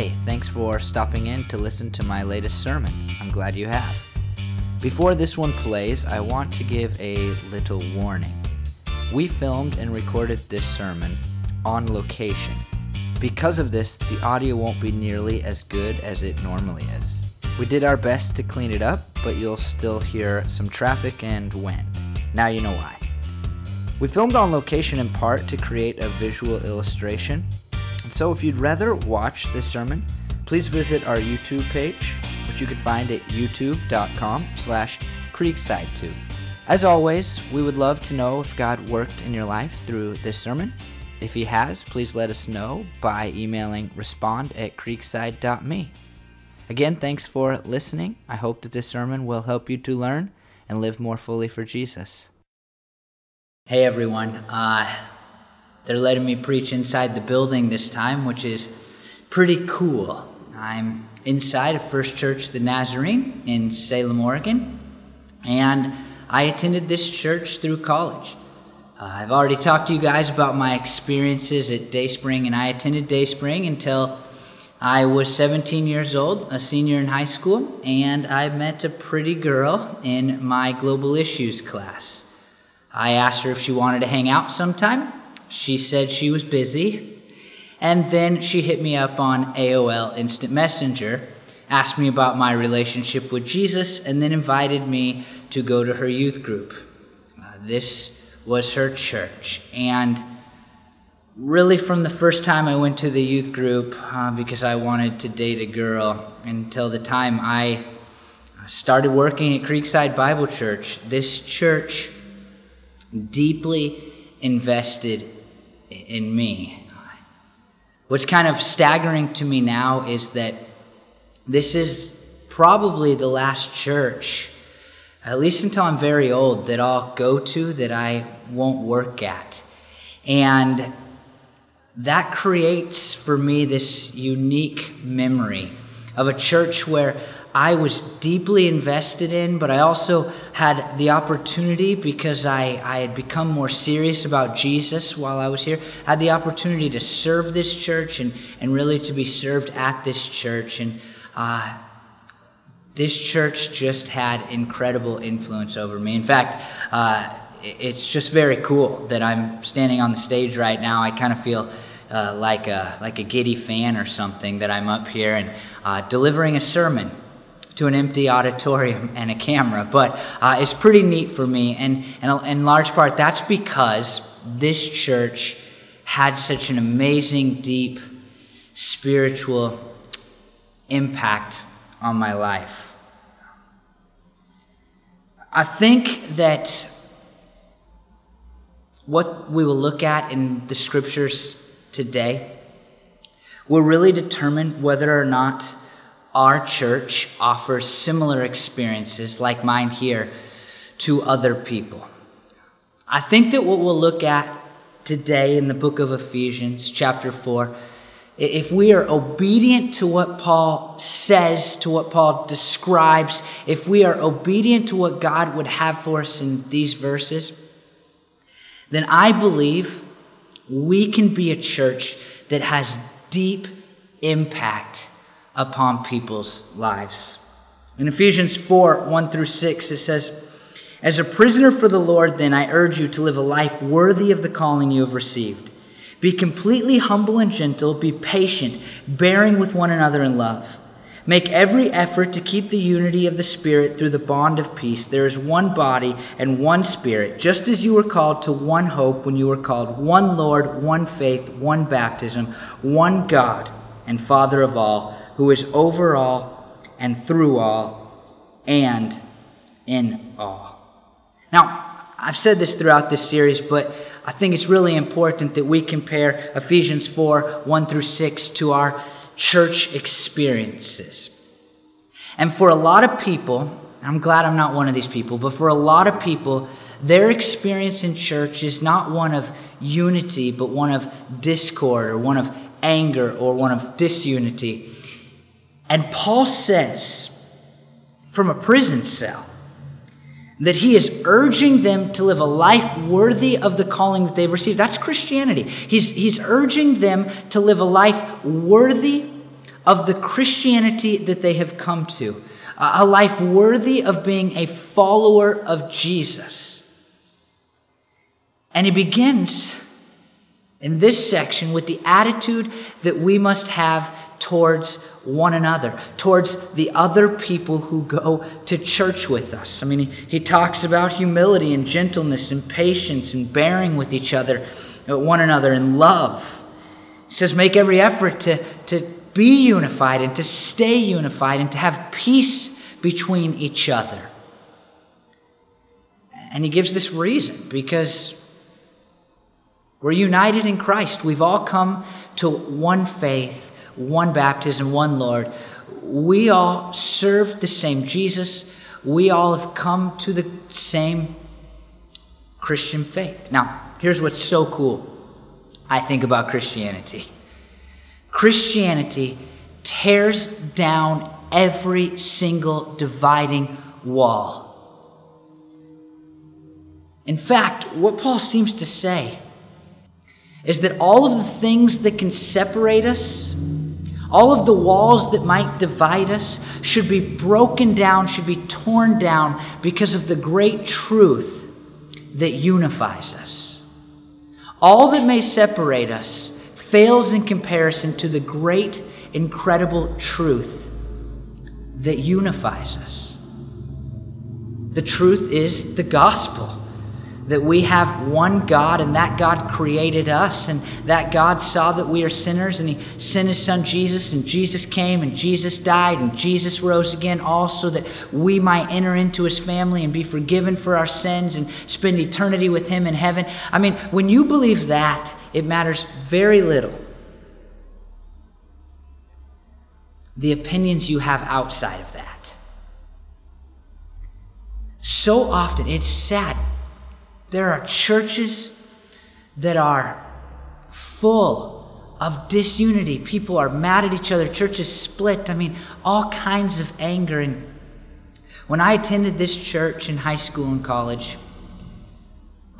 Hey, thanks for stopping in to listen to my latest sermon. I'm glad you have. Before this one plays, I want to give a little warning. We filmed and recorded this sermon on location. Because of this, the audio won't be nearly as good as it normally is. We did our best to clean it up, but you'll still hear some traffic and wind. Now you know why. We filmed on location in part to create a visual illustration and so if you'd rather watch this sermon, please visit our YouTube page, which you can find at youtube.com slash creekside2. As always, we would love to know if God worked in your life through this sermon. If he has, please let us know by emailing respond at creekside.me. Again, thanks for listening. I hope that this sermon will help you to learn and live more fully for Jesus. Hey everyone, uh, they're letting me preach inside the building this time, which is pretty cool. I'm inside of First Church the Nazarene in Salem, Oregon, and I attended this church through college. Uh, I've already talked to you guys about my experiences at Dayspring, and I attended Dayspring until I was 17 years old, a senior in high school, and I met a pretty girl in my global issues class. I asked her if she wanted to hang out sometime, she said she was busy. And then she hit me up on AOL Instant Messenger, asked me about my relationship with Jesus, and then invited me to go to her youth group. Uh, this was her church. And really, from the first time I went to the youth group, uh, because I wanted to date a girl, until the time I started working at Creekside Bible Church, this church deeply invested in me. What's kind of staggering to me now is that this is probably the last church, at least until I'm very old, that I'll go to that I won't work at. And that creates for me this unique memory of a church where I was deeply invested in, but I also had the opportunity because I, I had become more serious about Jesus while I was here. Had the opportunity to serve this church and, and really to be served at this church. And uh, this church just had incredible influence over me. In fact, uh, it's just very cool that I'm standing on the stage right now. I kind of feel. Uh, like a like a giddy fan or something that I'm up here and uh, delivering a sermon to an empty auditorium and a camera. But uh, it's pretty neat for me. And, and in large part, that's because this church had such an amazing, deep, spiritual impact on my life. I think that what we will look at in the scriptures today will really determine whether or not our church offers similar experiences like mine here to other people. I think that what we'll look at today in the book of Ephesians, chapter 4, if we are obedient to what Paul says, to what Paul describes, if we are obedient to what God would have for us in these verses, then I believe we can be a church that has deep impact upon people's lives. In Ephesians 4 1 through 6, it says, As a prisoner for the Lord, then, I urge you to live a life worthy of the calling you have received. Be completely humble and gentle, be patient, bearing with one another in love. Make every effort to keep the unity of the Spirit through the bond of peace. There is one body and one Spirit, just as you were called to one hope when you were called, one Lord, one faith, one baptism, one God and Father of all who is over all and through all and in all. Now, I've said this throughout this series, but I think it's really important that we compare Ephesians 4 1 through 6 to our church experiences. And for a lot of people, I'm glad I'm not one of these people, but for a lot of people, their experience in church is not one of unity, but one of discord or one of anger or one of disunity. And Paul says from a prison cell that he is urging them to live a life worthy of the calling that they've received. That's Christianity. He's, he's urging them to live a life worthy of the Christianity that they have come to, a life worthy of being a follower of Jesus. And he begins in this section with the attitude that we must have towards one another, towards the other people who go to church with us. I mean, he, he talks about humility and gentleness and patience and bearing with each other, uh, one another in love. He says, make every effort to, to be unified and to stay unified and to have peace between each other. And he gives this reason because we're united in Christ. We've all come to one faith, one baptism, one Lord. We all serve the same Jesus. We all have come to the same Christian faith. Now, here's what's so cool, I think, about Christianity Christianity tears down every single dividing wall. In fact, what Paul seems to say is that all of the things that can separate us, all of the walls that might divide us, should be broken down, should be torn down because of the great truth that unifies us. All that may separate us fails in comparison to the great, incredible truth that unifies us. The truth is the gospel that we have one God and that God created us and that God saw that we are sinners and He sent His Son Jesus and Jesus came and Jesus died and Jesus rose again also that we might enter into His family and be forgiven for our sins and spend eternity with Him in heaven. I mean, when you believe that, it matters very little. The opinions you have outside of that. So often, it's sad there are churches that are full of disunity. People are mad at each other, churches split. I mean, all kinds of anger. And when I attended this church in high school and college,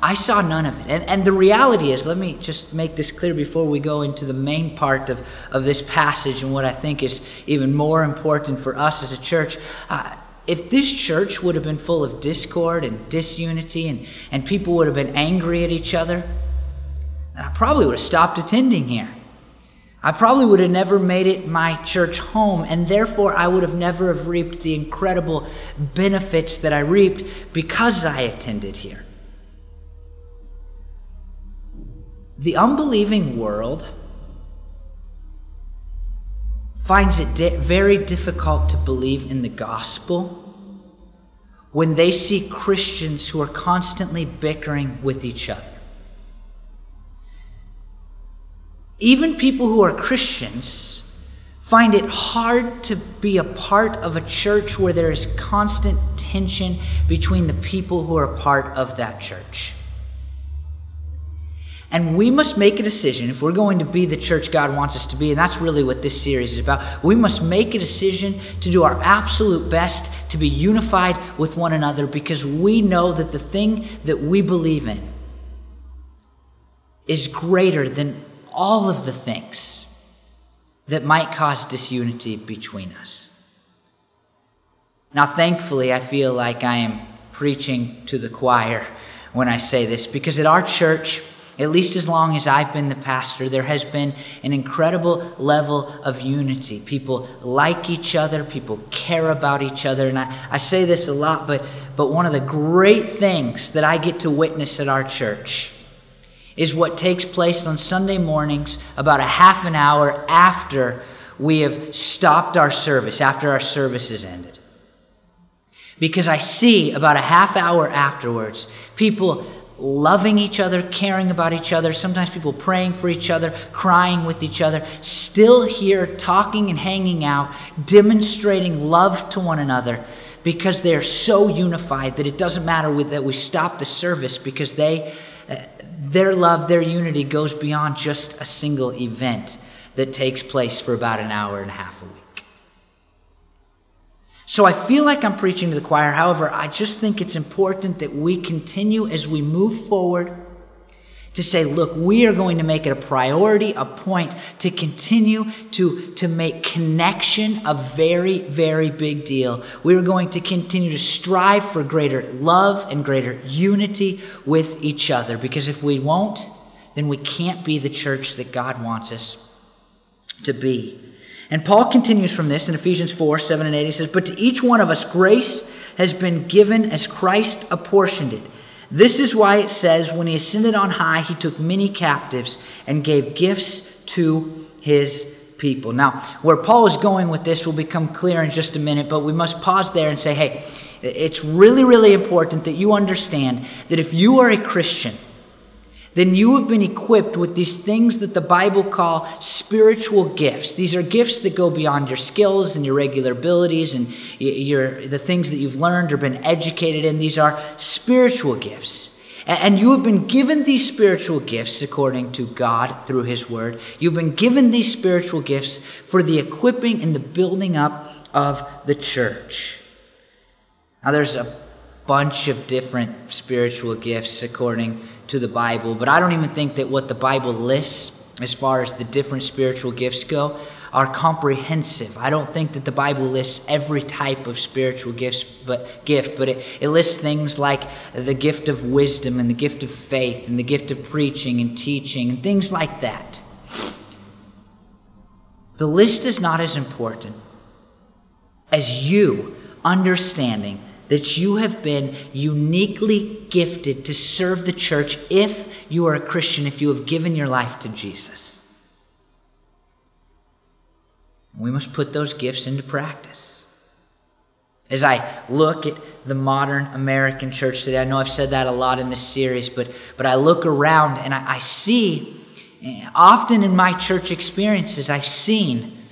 I saw none of it. And, and the reality is, let me just make this clear before we go into the main part of, of this passage and what I think is even more important for us as a church. Uh, if this church would have been full of discord and disunity and, and people would have been angry at each other, then I probably would have stopped attending here. I probably would have never made it my church home, and therefore I would have never have reaped the incredible benefits that I reaped because I attended here. The unbelieving world finds it di- very difficult to believe in the gospel when they see Christians who are constantly bickering with each other. Even people who are Christians find it hard to be a part of a church where there is constant tension between the people who are part of that church. And we must make a decision if we're going to be the church God wants us to be, and that's really what this series is about. We must make a decision to do our absolute best to be unified with one another because we know that the thing that we believe in is greater than all of the things that might cause disunity between us. Now, thankfully, I feel like I am preaching to the choir when I say this because at our church, at least as long as I've been the pastor, there has been an incredible level of unity. People like each other, people care about each other. And I, I say this a lot, but, but one of the great things that I get to witness at our church is what takes place on Sunday mornings about a half an hour after we have stopped our service, after our service has ended. Because I see about a half hour afterwards, people loving each other, caring about each other, sometimes people praying for each other, crying with each other, still here talking and hanging out, demonstrating love to one another because they're so unified that it doesn't matter that we stop the service because they uh, their love, their unity goes beyond just a single event that takes place for about an hour and a half a week. So I feel like I'm preaching to the choir. However, I just think it's important that we continue as we move forward to say, look, we are going to make it a priority, a point to continue to, to make connection a very, very big deal. We are going to continue to strive for greater love and greater unity with each other. Because if we won't, then we can't be the church that God wants us to be. And Paul continues from this in Ephesians 4 7 and 8. He says, But to each one of us, grace has been given as Christ apportioned it. This is why it says, when he ascended on high, he took many captives and gave gifts to his people. Now, where Paul is going with this will become clear in just a minute, but we must pause there and say, hey, it's really, really important that you understand that if you are a Christian, then you have been equipped with these things that the Bible call spiritual gifts. These are gifts that go beyond your skills and your regular abilities and your, the things that you've learned or been educated in. These are spiritual gifts. And you have been given these spiritual gifts according to God through His Word. You've been given these spiritual gifts for the equipping and the building up of the church. Now, there's a bunch of different spiritual gifts according to the Bible, but I don't even think that what the Bible lists as far as the different spiritual gifts go are comprehensive. I don't think that the Bible lists every type of spiritual gifts, but gift, but it, it lists things like the gift of wisdom and the gift of faith and the gift of preaching and teaching and things like that. The list is not as important as you understanding that you have been uniquely gifted to serve the church if you are a Christian, if you have given your life to Jesus. We must put those gifts into practice. As I look at the modern American church today, I know I've said that a lot in this series, but, but I look around and I, I see, often in my church experiences, I've seen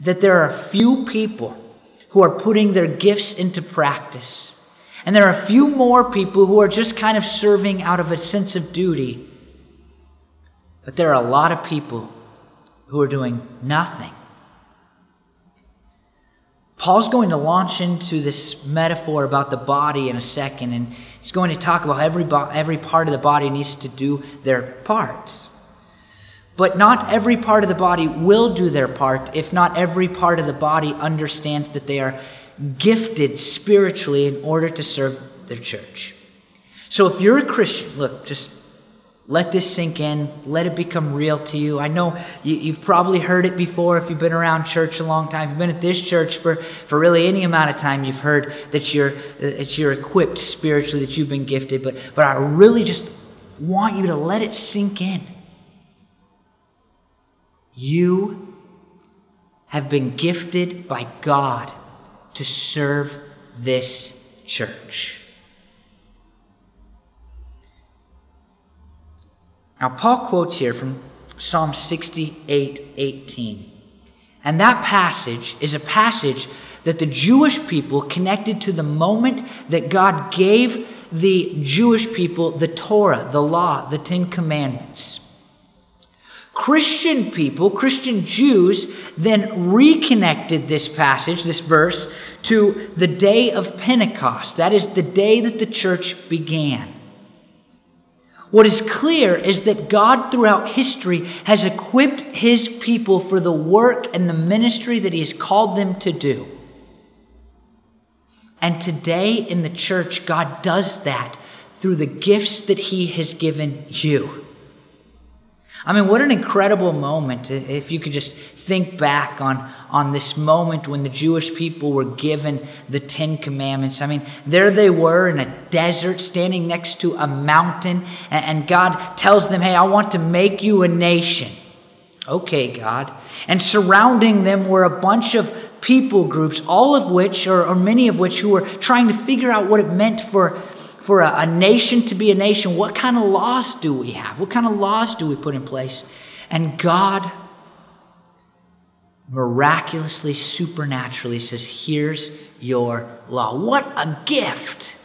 that there are few people who are putting their gifts into practice. And there are a few more people who are just kind of serving out of a sense of duty. But there are a lot of people who are doing nothing. Paul's going to launch into this metaphor about the body in a second, and he's going to talk about every, bo- every part of the body needs to do their parts. But not every part of the body will do their part if not every part of the body understands that they are gifted spiritually in order to serve their church. So if you're a Christian, look, just let this sink in. Let it become real to you. I know you, have probably heard it before if you've been around church a long time. If you've been at this church for, for really any amount of time, you've heard that you're, that you're equipped spiritually, that you've been gifted. But, but I really just want you to let it sink in. You have been gifted by God to serve this church. Now, Paul quotes here from Psalm 68 18. And that passage is a passage that the Jewish people connected to the moment that God gave the Jewish people the Torah, the law, the Ten Commandments. Christian people, Christian Jews, then reconnected this passage, this verse, to the day of Pentecost. That is the day that the church began. What is clear is that God throughout history has equipped his people for the work and the ministry that he has called them to do. And today in the church, God does that through the gifts that he has given you. I mean, what an incredible moment if you could just think back on, on this moment when the Jewish people were given the Ten Commandments. I mean, there they were in a desert standing next to a mountain, and God tells them, Hey, I want to make you a nation. Okay, God. And surrounding them were a bunch of people groups, all of which, or, or many of which, who were trying to figure out what it meant for for a, a nation to be a nation, what kind of laws do we have? What kind of laws do we put in place? And God miraculously, supernaturally says, Here's your law. What a gift!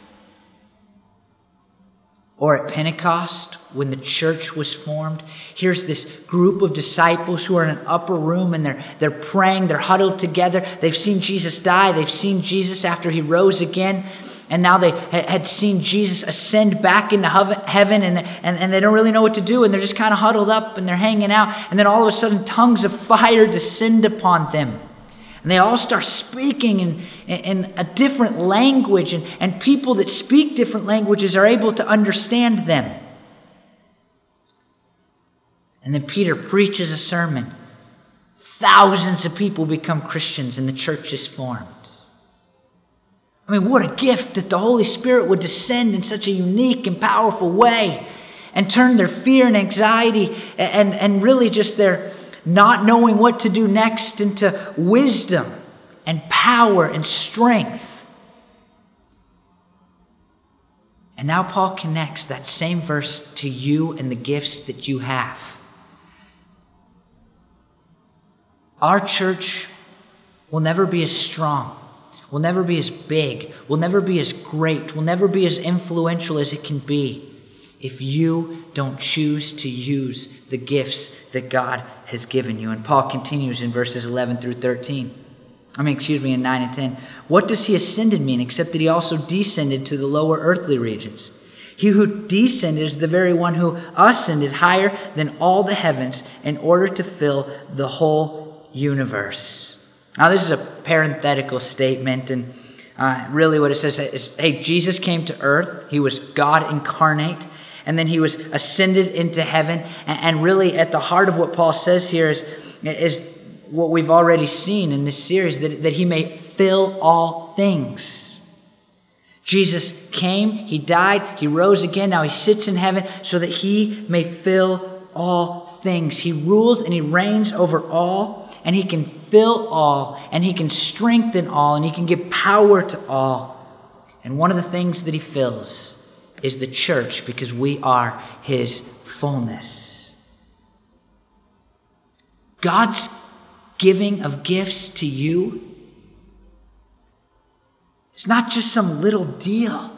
Or at Pentecost, when the church was formed, here's this group of disciples who are in an upper room and they're, they're praying, they're huddled together. They've seen Jesus die, they've seen Jesus after he rose again And now they had seen Jesus ascend back into heaven and, and, and they don't really know what to do. And they're just kind of huddled up and they're hanging out. And then all of a sudden, tongues of fire descend upon them. And they all start speaking in, in a different language. And, and people that speak different languages are able to understand them. And then Peter preaches a sermon. Thousands of people become Christians, and the church is formed. I mean, what a gift that the Holy Spirit would descend in such a unique and powerful way and turn their fear and anxiety and, and really just their not knowing what to do next into wisdom and power and strength. And now Paul connects that same verse to you and the gifts that you have. Our church will never be as strong, will never be as big, will never be as great, will never be as influential as it can be if you don't choose to use the gifts that God has given you. And Paul continues in verses 11 through 13. I mean, excuse me, in 9 and 10. What does he ascended mean except that he also descended to the lower earthly regions? He who descended is the very one who ascended higher than all the heavens in order to fill the whole universe. Now, this is a parenthetical statement, and uh, really what it says is hey, Jesus came to earth, he was God incarnate, and then he was ascended into heaven. And, and really, at the heart of what Paul says here is, is what we've already seen in this series that, that he may fill all things. Jesus came, he died, he rose again, now he sits in heaven so that he may fill all things. He rules and he reigns over all and He can fill all, and He can strengthen all, and He can give power to all. And one of the things that He fills is the church because we are His fullness. God's giving of gifts to you is not just some little deal.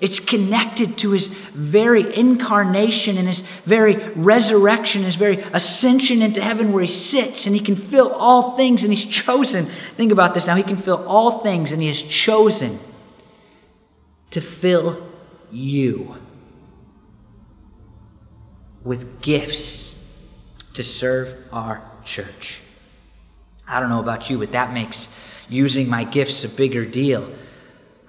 It's connected to his very incarnation and his very resurrection, his very ascension into heaven where he sits and he can fill all things and he's chosen. Think about this now. He can fill all things and he has chosen to fill you with gifts to serve our church. I don't know about you, but that makes using my gifts a bigger deal.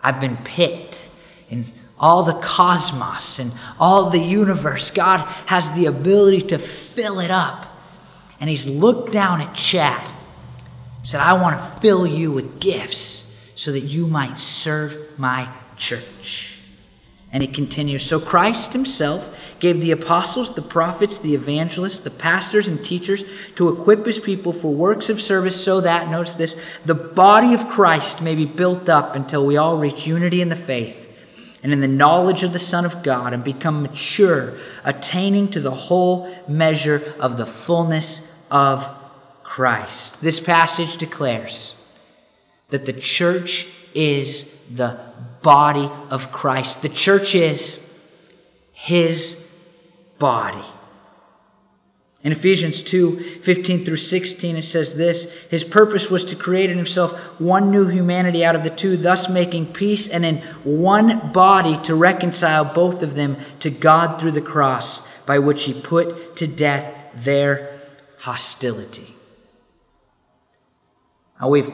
I've been picked and all the cosmos and all the universe. God has the ability to fill it up. And He's looked down at Chad, said, I want to fill you with gifts so that you might serve my church. And he continues So Christ himself gave the apostles, the prophets, the evangelists, the pastors, and teachers to equip his people for works of service so that, notice this, the body of Christ may be built up until we all reach unity in the faith and in the knowledge of the Son of God and become mature, attaining to the whole measure of the fullness of Christ. This passage declares that the church is the body of Christ. The church is his body. In Ephesians 2 15 through 16, it says this His purpose was to create in himself one new humanity out of the two, thus making peace, and in one body to reconcile both of them to God through the cross, by which he put to death their hostility. Now, we've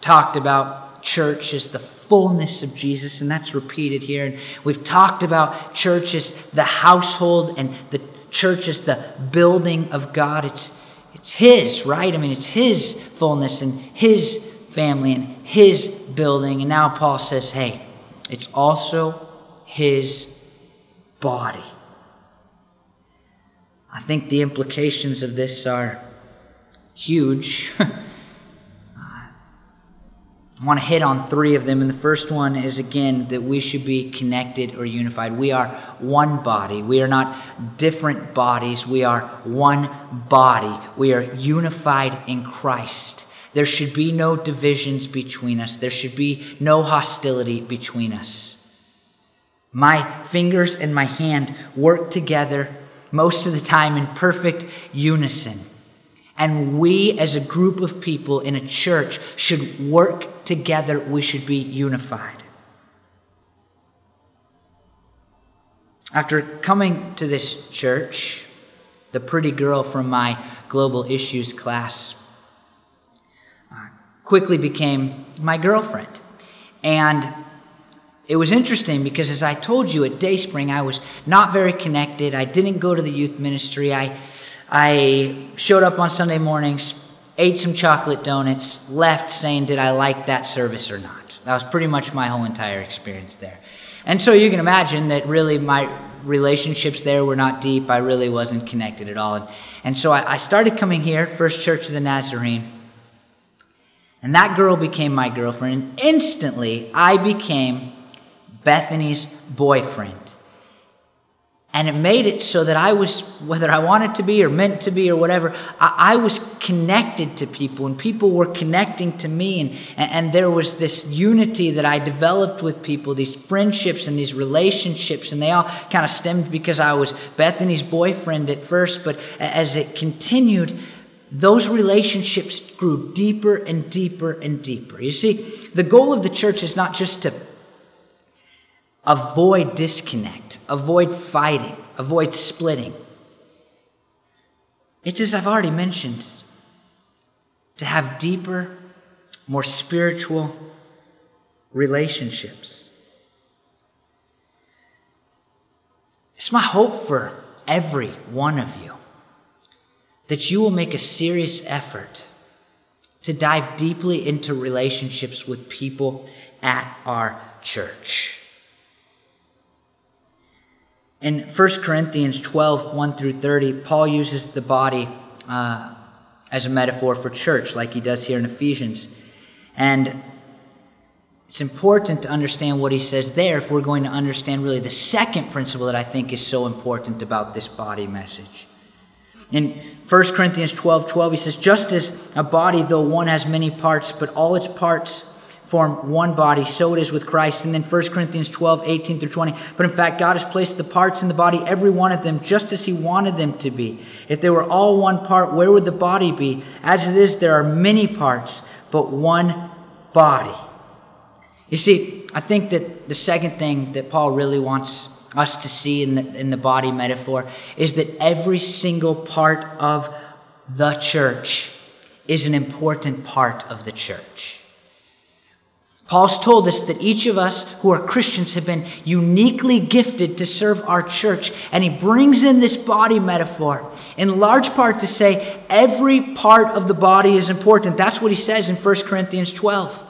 talked about church as the fullness of Jesus, and that's repeated here. And we've talked about church as the household and the church is the building of God. It's, it's His, right? I mean, it's His fullness and His family and His building. And now Paul says, hey, it's also His body. I think the implications of this are huge. I want to hit on three of them. And the first one is again that we should be connected or unified. We are one body. We are not different bodies. We are one body. We are unified in Christ. There should be no divisions between us, there should be no hostility between us. My fingers and my hand work together most of the time in perfect unison. And we, as a group of people in a church, should work together. We should be unified. After coming to this church, the pretty girl from my global issues class uh, quickly became my girlfriend. And it was interesting because, as I told you at Dayspring, I was not very connected. I didn't go to the youth ministry. I, I showed up on Sunday mornings, ate some chocolate donuts, left saying, Did I like that service or not? That was pretty much my whole entire experience there. And so you can imagine that really my relationships there were not deep. I really wasn't connected at all. And, and so I, I started coming here, First Church of the Nazarene. And that girl became my girlfriend. And instantly, I became Bethany's boyfriend. And it made it so that I was, whether I wanted to be or meant to be or whatever, I, I was connected to people and people were connecting to me. And, and there was this unity that I developed with people, these friendships and these relationships. And they all kind of stemmed because I was Bethany's boyfriend at first. But as it continued, those relationships grew deeper and deeper and deeper. You see, the goal of the church is not just to Avoid disconnect, avoid fighting, avoid splitting. It's as I've already mentioned, to have deeper, more spiritual relationships. It's my hope for every one of you that you will make a serious effort to dive deeply into relationships with people at our church. In 1 Corinthians 12, 1 through 30, Paul uses the body uh, as a metaphor for church, like he does here in Ephesians. And it's important to understand what he says there if we're going to understand really the second principle that I think is so important about this body message. In 1 Corinthians 12 12, he says, Just as a body, though one has many parts, but all its parts form one body, so it is with Christ. And then 1 Corinthians 12, 18 through 20. But in fact, God has placed the parts in the body, every one of them, just as He wanted them to be. If they were all one part, where would the body be? As it is, there are many parts, but one body. You see, I think that the second thing that Paul really wants us to see in the, in the body metaphor is that every single part of the church is an important part of the church. Paul's told us that each of us who are Christians have been uniquely gifted to serve our church. And he brings in this body metaphor in large part to say every part of the body is important. That's what he says in 1 Corinthians 12.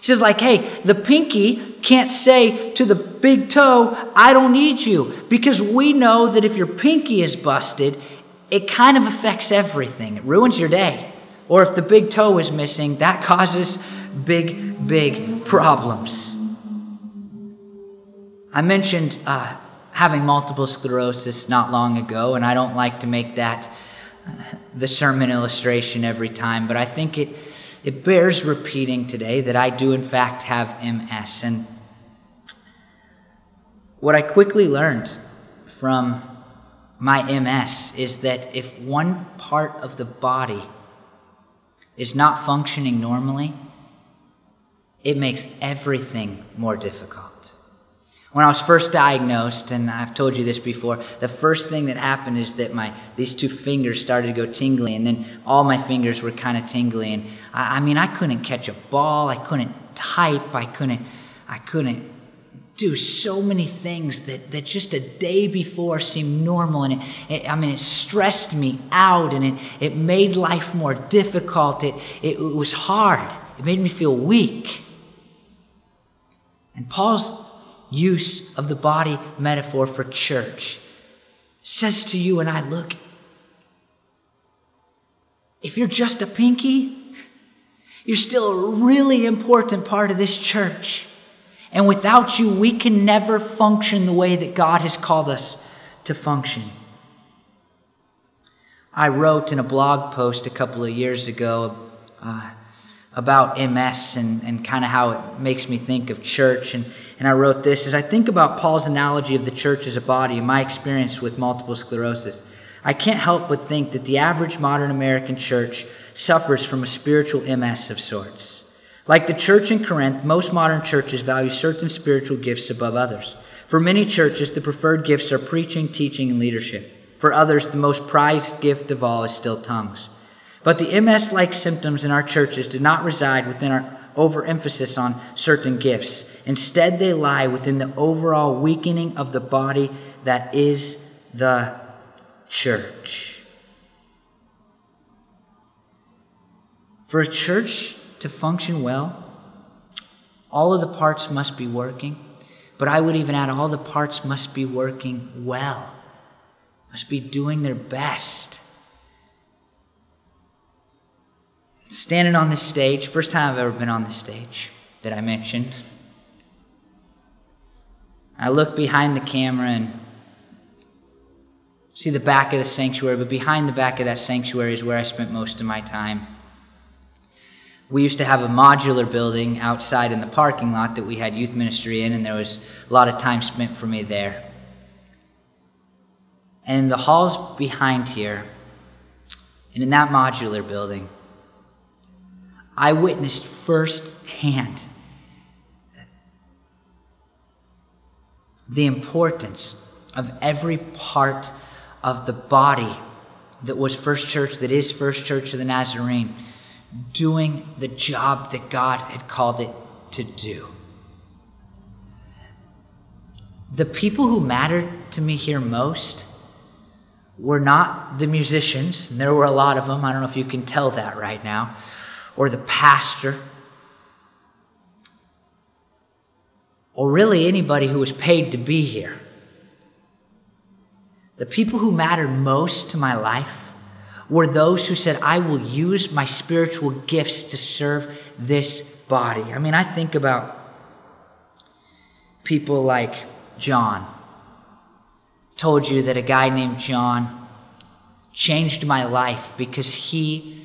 He says, like, hey, the pinky can't say to the big toe, I don't need you. Because we know that if your pinky is busted, it kind of affects everything. It ruins your day. Or if the big toe is missing, that causes big, big problems. I mentioned uh, having multiple sclerosis not long ago, and I don't like to make that uh, the sermon illustration every time, but I think it, it bears repeating today that I do, in fact, have MS. And what I quickly learned from my MS is that if one part of the body is not functioning normally, it makes everything more difficult. When I was first diagnosed, and I've told you this before, the first thing that happened is that my these two fingers started to go tingly, and then all my fingers were kind of tingly. And I, I mean, I couldn't catch a ball, I couldn't type, I couldn't, I couldn't do so many things that, that just a day before seemed normal. And it, it, I mean, it stressed me out and it, it made life more difficult. It, it, it was hard. It made me feel weak. And Paul's use of the body metaphor for church says to you and I look, if you're just a pinky, you're still a really important part of this church. And without you, we can never function the way that God has called us to function. I wrote in a blog post a couple of years ago uh, about MS and, and kind of how it makes me think of church. And, and I wrote this as I think about Paul's analogy of the church as a body and my experience with multiple sclerosis. I can't help but think that the average modern American church suffers from a spiritual MS of sorts. Like the church in Corinth, most modern churches value certain spiritual gifts above others. For many churches, the preferred gifts are preaching, teaching, and leadership. For others, the most prized gift of all is still tongues. But the MS like symptoms in our churches do not reside within our overemphasis on certain gifts. Instead, they lie within the overall weakening of the body that is the church. For a church to function well, all of the parts must be working, but I would even add all the parts must be working well, must be doing their best. Standing on this stage, first time I've ever been on this stage that I mentioned. I look behind the camera and see the back of the sanctuary, but behind the back of that sanctuary is where I spent most of my time. We used to have a modular building outside in the parking lot that we had youth ministry in, and there was a lot of time spent for me there. And in the halls behind here, and in that modular building, I witnessed firsthand the importance of every part of the body that was First Church, that is First Church of the Nazarene, doing the job that God had called it to do. The people who mattered to me here most were not the musicians, there were a lot of them. I don't know if you can tell that right now, or the pastor, or really anybody who was paid to be here. The people who mattered most to my life were those who said, I will use my spiritual gifts to serve this body. I mean, I think about people like John. Told you that a guy named John changed my life because he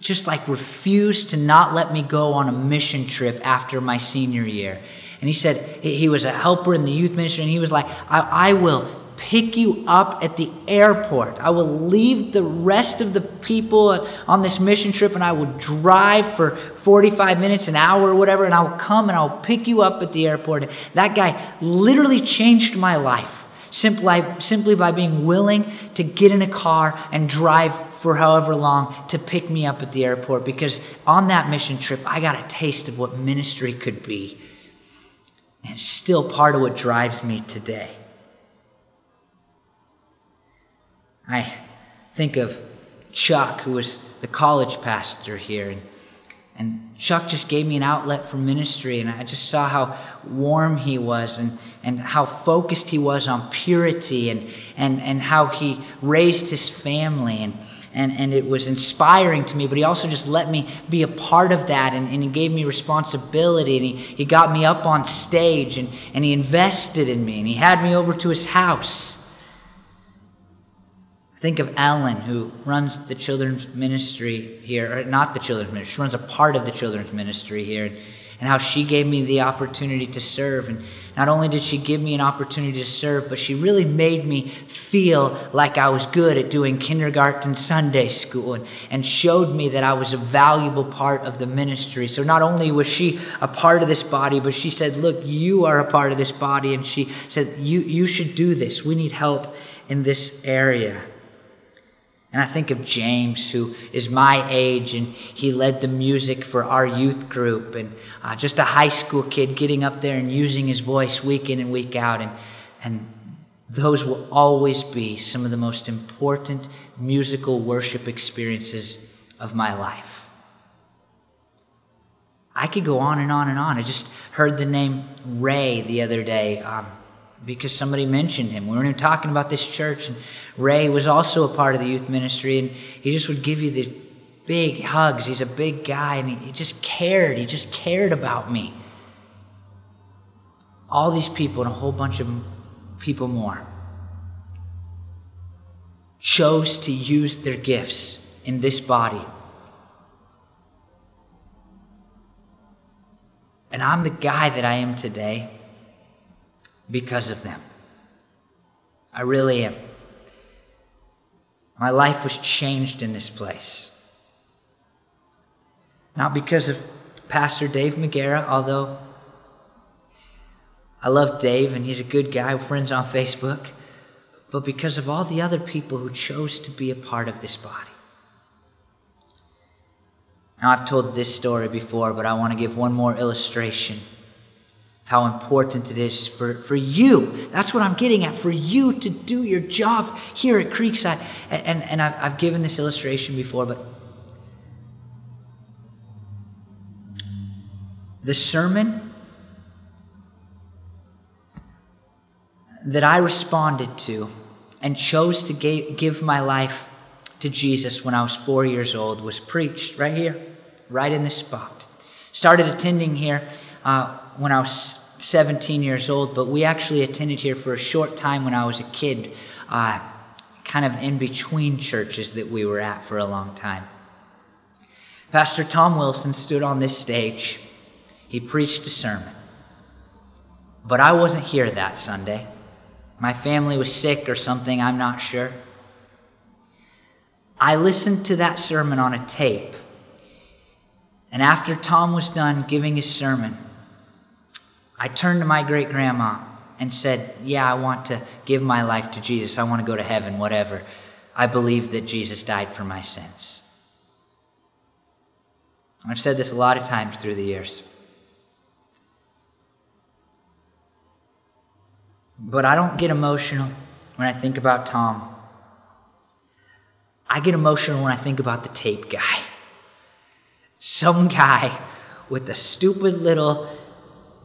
just like refused to not let me go on a mission trip after my senior year. And he said he was a helper in the youth ministry, and he was like, I, I will pick you up at the airport. I will leave the rest of the people on this mission trip and I will drive for 45 minutes, an hour, or whatever, and I will come and I'll pick you up at the airport. That guy literally changed my life simply, simply by being willing to get in a car and drive for however long to pick me up at the airport because on that mission trip, I got a taste of what ministry could be. And still part of what drives me today. I think of Chuck, who was the college pastor here, and, and Chuck just gave me an outlet for ministry, and I just saw how warm he was and, and how focused he was on purity and, and, and how he raised his family. And, and, and it was inspiring to me, but he also just let me be a part of that and, and he gave me responsibility and he, he got me up on stage and, and he invested in me and he had me over to his house. Think of Ellen, who runs the children's ministry here, or not the children's ministry, she runs a part of the children's ministry here, and how she gave me the opportunity to serve. And not only did she give me an opportunity to serve, but she really made me feel like I was good at doing kindergarten Sunday school and, and showed me that I was a valuable part of the ministry. So not only was she a part of this body, but she said, Look, you are a part of this body. And she said, You, you should do this. We need help in this area. And I think of James, who is my age, and he led the music for our youth group, and uh, just a high school kid getting up there and using his voice week in and week out. And, and those will always be some of the most important musical worship experiences of my life. I could go on and on and on. I just heard the name Ray the other day. Um, because somebody mentioned him. We were talking about this church, and Ray was also a part of the youth ministry, and he just would give you the big hugs. He's a big guy, and he, just cared. He just cared about me. All these people and a whole bunch of people more chose to use their gifts in this body. And I'm the guy that I am today because of them. I really am. My life was changed in this place. Not because of Pastor Dave McGarrah, although I love Dave, and he's a good guy, friends on Facebook, but because of all the other people who chose to be a part of this body. Now, I've told this story before, but I want to give one more illustration how important it is for, for you. That's what I'm getting at, for you to do your job here at Creekside. And, and, and I've, I've given this illustration before, but the sermon that I responded to and chose to give my life to Jesus when I was four years old was preached right here, right in this spot. Started attending here uh, when I was 17 years old, but we actually attended here for a short time when I was a kid, uh, kind of in between churches that we were at for a long time. Pastor Tom Wilson stood on this stage. He preached a sermon. But I wasn't here that Sunday. My family was sick or something, I'm not sure. I listened to that sermon on a tape. And after Tom was done giving his sermon, I turned to my great grandma and said, Yeah, I want to give my life to Jesus. I want to go to heaven, whatever. I believe that Jesus died for my sins. I've said this a lot of times through the years. But I don't get emotional when I think about Tom. I get emotional when I think about the tape guy. Some guy with a stupid little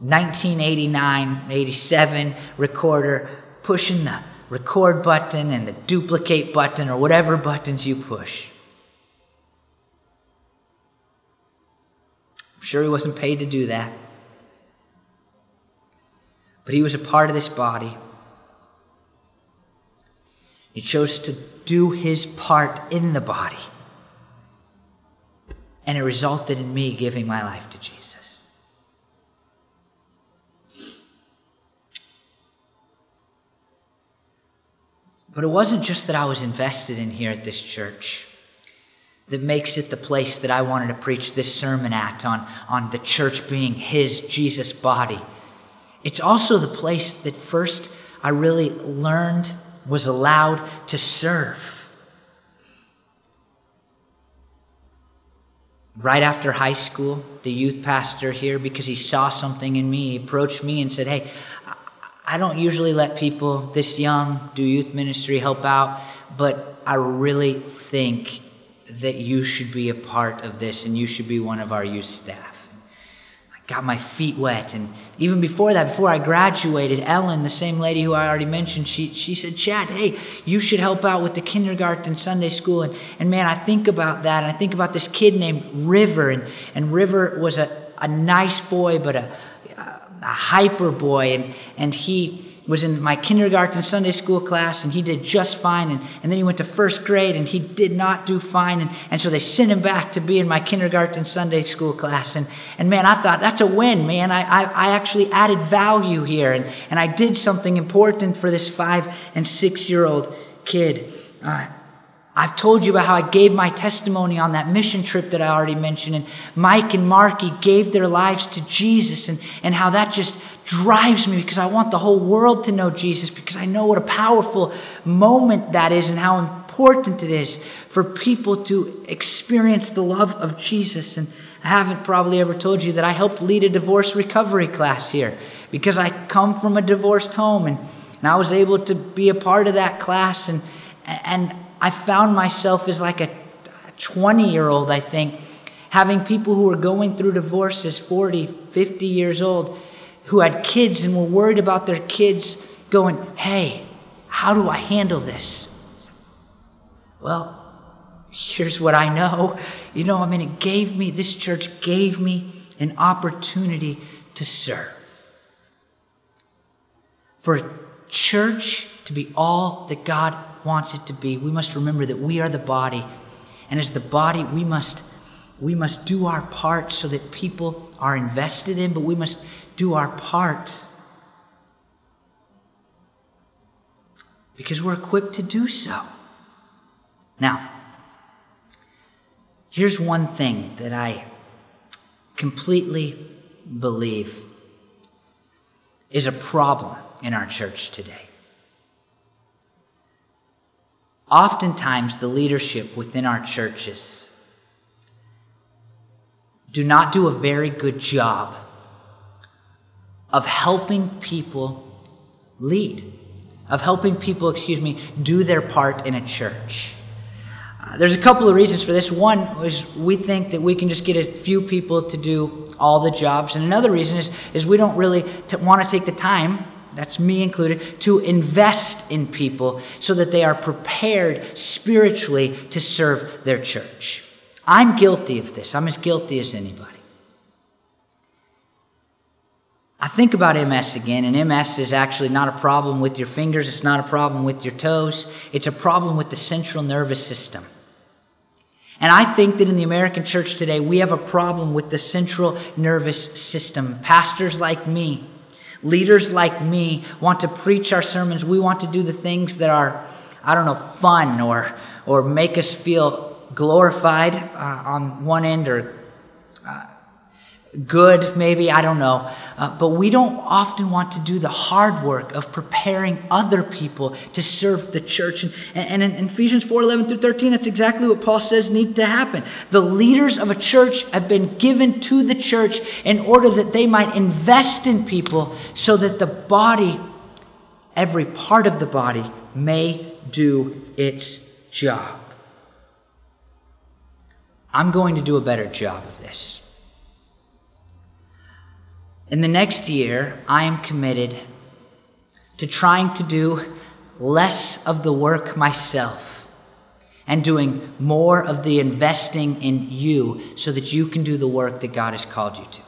1989 87 recorder pushing the record button and the duplicate button or whatever buttons you push. I'm sure he wasn't paid to do that. But he was a part of this body. He chose to do his part in the body. And it resulted in me giving my life to Jesus. But it wasn't just that I was invested in here at this church that makes it the place that I wanted to preach this sermon at on, on the church being His, Jesus' body. It's also the place that first I really learned, was allowed to serve. Right after high school, the youth pastor here, because he saw something in me, he approached me and said, Hey, I don't usually let people this young do youth ministry, help out, but I really think that you should be a part of this and you should be one of our youth staff I got my feet wet. And even before that, before I graduated, Ellen, the same lady who I already mentioned, she, she said, Chad, hey, you should help out with the kindergarten Sunday school. And, and man, I think about that. And I think about this kid named River. And, and River was a, a nice boy, but a, a hyper boy. And, and he was in my kindergarten Sunday school class and he did just fine. And, and then he went to first grade and he did not do fine. And, and so they sent him back to be in my kindergarten Sunday school class. And, and man, I thought that's a win, man. I, I, I actually added value here and, and I did something important for this five and six year old kid. Uh, I've told you about how I gave my testimony on that mission trip that I already mentioned, and Mike and Marky gave their lives to Jesus, and, and how that just drives me because I want the whole world to know Jesus, because I know what a powerful moment that is, and how important it is for people to experience the love of Jesus. And I haven't probably ever told you that I helped lead a divorce recovery class here because I come from a divorced home, and, and I was able to be a part of that class, and, and I found myself as like a 20 year old, I think, having people who were going through divorces, 40, 50 years old, who had kids and were worried about their kids going, Hey, how do I handle this? Well, here's what I know. You know, I mean, it gave me, this church gave me an opportunity to serve. For a church to be all that God wants it to be, we must remember that we are the body. And as the body, we must, we must do our part so that people are invested in, but we must do our part because we're equipped to do so. Now, here's one thing that I completely believe is a problem in our church today. Oftentimes, the leadership within our churches do not do a very good job of helping people lead, of helping people, excuse me, do their part in a church. Uh, there's a couple of reasons for this. One is we think that we can just get a few people to do all the jobs. And another reason is, is we don't really t- want to take the time, that's me included, to invest in people so that they are prepared spiritually to serve their church. I'm guilty of this. I'm as guilty as anybody. I think about MS again, and MS is actually not a problem with your fingers, it's not a problem with your toes, it's a problem with the central nervous system. And I think that in the American church today, we have a problem with the central nervous system. Pastors like me, leaders like me, want to preach our sermons. We want to do the things that are, I don't know, fun or, or make us feel glorified uh, on one end or good, maybe, I don't know. Uh, but we don't often want to do the hard work of preparing other people to serve the church. And, and in Ephesians 4 11 through 13, that's exactly what Paul says needs to happen. The leaders of a church have been given to the church in order that they might invest in people so that the body, every part of the body, may do its job. I'm going to do a better job of this. In the next year, I am committed to trying to do less of the work myself and doing more of the investing in you so that you can do the work that God has called you to.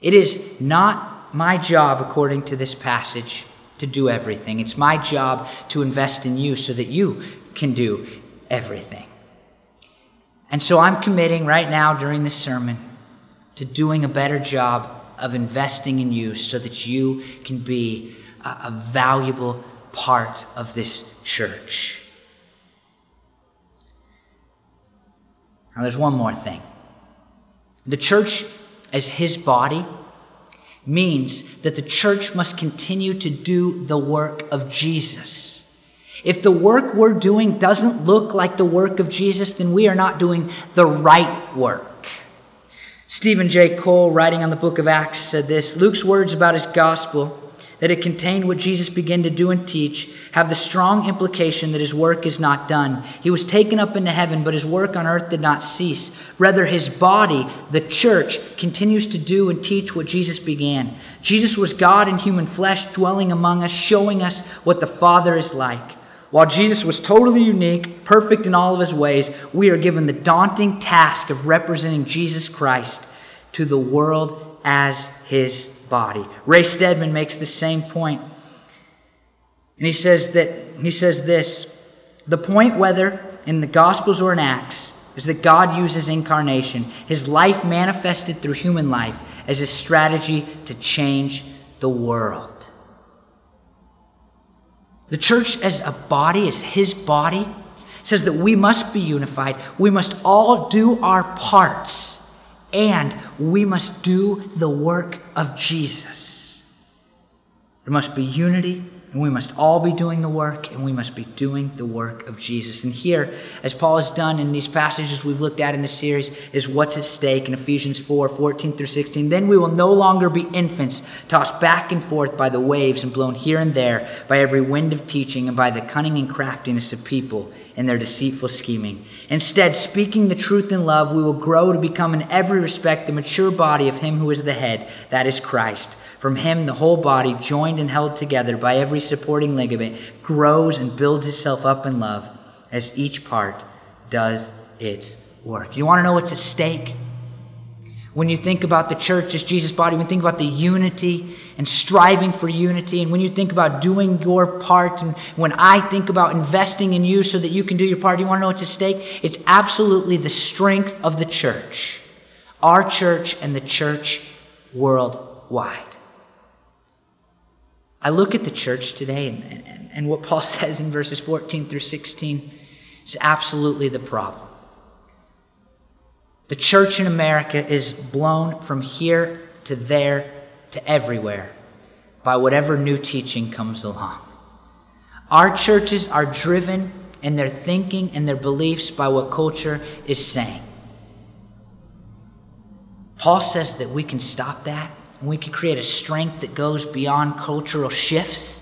It is not my job, according to this passage, to do everything. It's my job to invest in you so that you can do everything. And so I'm committing right now during this sermon to doing a better job of investing in you so that you can be a, a valuable part of this church. Now, there's one more thing. The church, as his body, means that the church must continue to do the work of Jesus. If the work we're doing doesn't look like the work of Jesus, then we are not doing the right work. Steven J. Cole, writing on the book of Acts, said this Luke's words about his gospel, that it contained what Jesus began to do and teach, have the strong implication that his work is not done. He was taken up into heaven, but his work on earth did not cease. Rather, his body, the church, continues to do and teach what Jesus began. Jesus was God in human flesh, dwelling among us, showing us what the Father is like. While Jesus was totally unique, perfect in all of his ways, we are given the daunting task of representing Jesus Christ to the world as his body. Ray Stedman makes the same point. And he says that he says this, the point whether in the gospels or in acts is that God uses incarnation, his life manifested through human life as a strategy to change the world. The church as a body, as his body, says that we must be unified. We must all do our parts, and we must do the work of Jesus. There must be unity and we must all be doing the work, and we must be doing the work of Jesus. And here, as Paul has done in these passages we've looked at in the series, is what's at stake in Ephesians 4 14 through 16. Then we will no longer be infants, tossed back and forth by the waves and blown here and there by every wind of teaching and by the cunning and craftiness of people in their deceitful scheming. Instead, speaking the truth in love, we will grow to become in every respect the mature body of Him who is the head, that is Christ. From him, the whole body, joined and held together by every supporting ligament, grows and builds itself up in love as each part does its work. You want to know what's at stake? When you think about the church as Jesus' body, when you think about the unity and striving for unity, and when you think about doing your part, and when I think about investing in you so that you can do your part, you want to know what's at stake? It's absolutely the strength of the church, our church and the church worldwide. I look at the church today, and, and, and what Paul says in verses 14 through 16 is absolutely the problem. The church in America is blown from here to there to everywhere by whatever new teaching comes along. Our churches are driven in their thinking and their beliefs by what culture is saying. Paul says that we can stop that and we can create a strength that goes beyond cultural shifts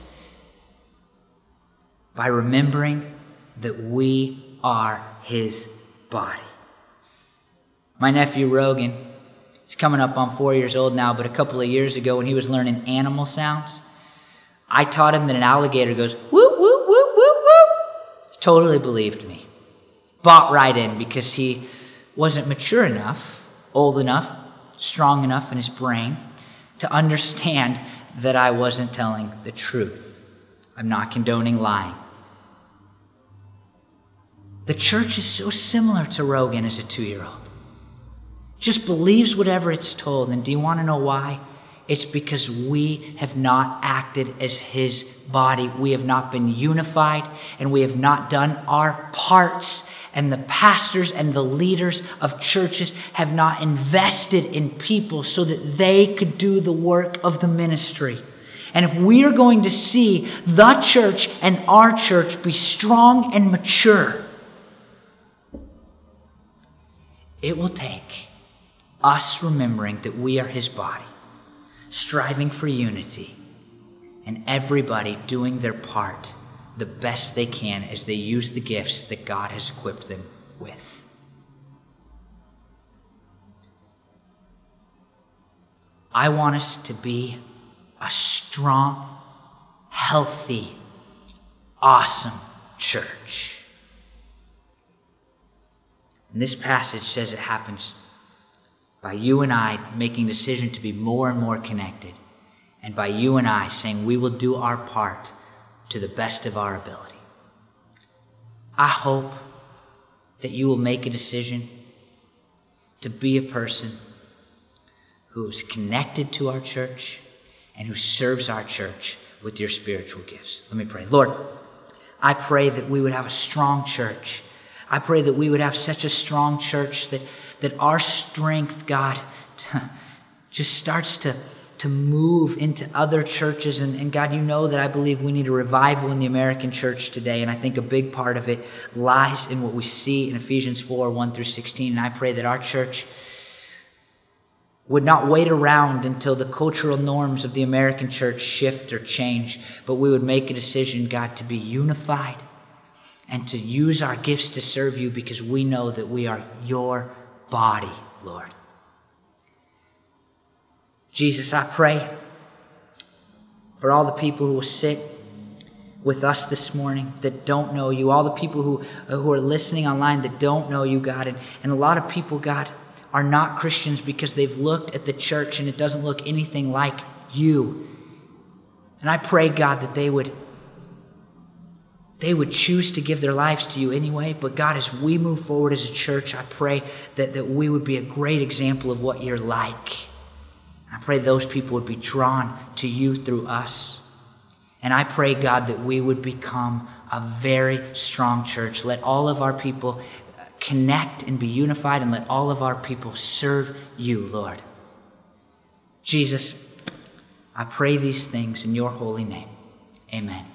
by remembering that we are his body. My nephew Rogan, he's coming up on four years old now, but a couple of years ago when he was learning animal sounds, I taught him that an alligator goes whoop, whoop, whoop, whoop, whoop. He totally believed me. Bought right in because he wasn't mature enough, old enough, strong enough in his brain to understand that I wasn't telling the truth. I'm not condoning lying. The church is so similar to Rogan as a two year old. Just believes whatever it's told. And do you want to know why? It's because we have not acted as his body. We have not been unified and we have not done our parts and the pastors and the leaders of churches have not invested in people so that they could do the work of the ministry. And if we are going to see the church and our church be strong and mature, it will take us remembering that we are his body, striving for unity, and everybody doing their part the best they can as they use the gifts that God has equipped them with. I want us to be a strong, healthy, awesome church. And this passage says it happens by you and I making decision to be more and more connected, and by you and I saying we will do our part to the best of our ability. I hope that you will make a decision to be a person who is connected to our church and who serves our church with your spiritual gifts. Let me pray. Lord, I pray that we would have a strong church. I pray that we would have such a strong church that, that our strength, God, just starts to to move into other churches. And, and, God, you know that I believe we need a revival in the American church today. And I think a big part of it lies in what we see in Ephesians 4 1 through 16. And I pray that our church would not wait around until the cultural norms of the American church shift or change, but we would make a decision, God, to be unified and to use our gifts to serve you because we know that we are your body, Lord. Jesus, I pray for all the people who will sit with us this morning that don't know you, all the people who, who are listening online that don't know you, God. And, and a lot of people, God, are not Christians because they've looked at the church and it doesn't look anything like you. And I pray, God, that they would they would choose to give their lives to you anyway. But God, as we move forward as a church, I pray that, that we would be a great example of what you're like. I pray those people would be drawn to you through us. And I pray, God, that we would become a very strong church. Let all of our people connect and be unified, and let all of our people serve you, Lord. Jesus, I pray these things in your holy name. Amen.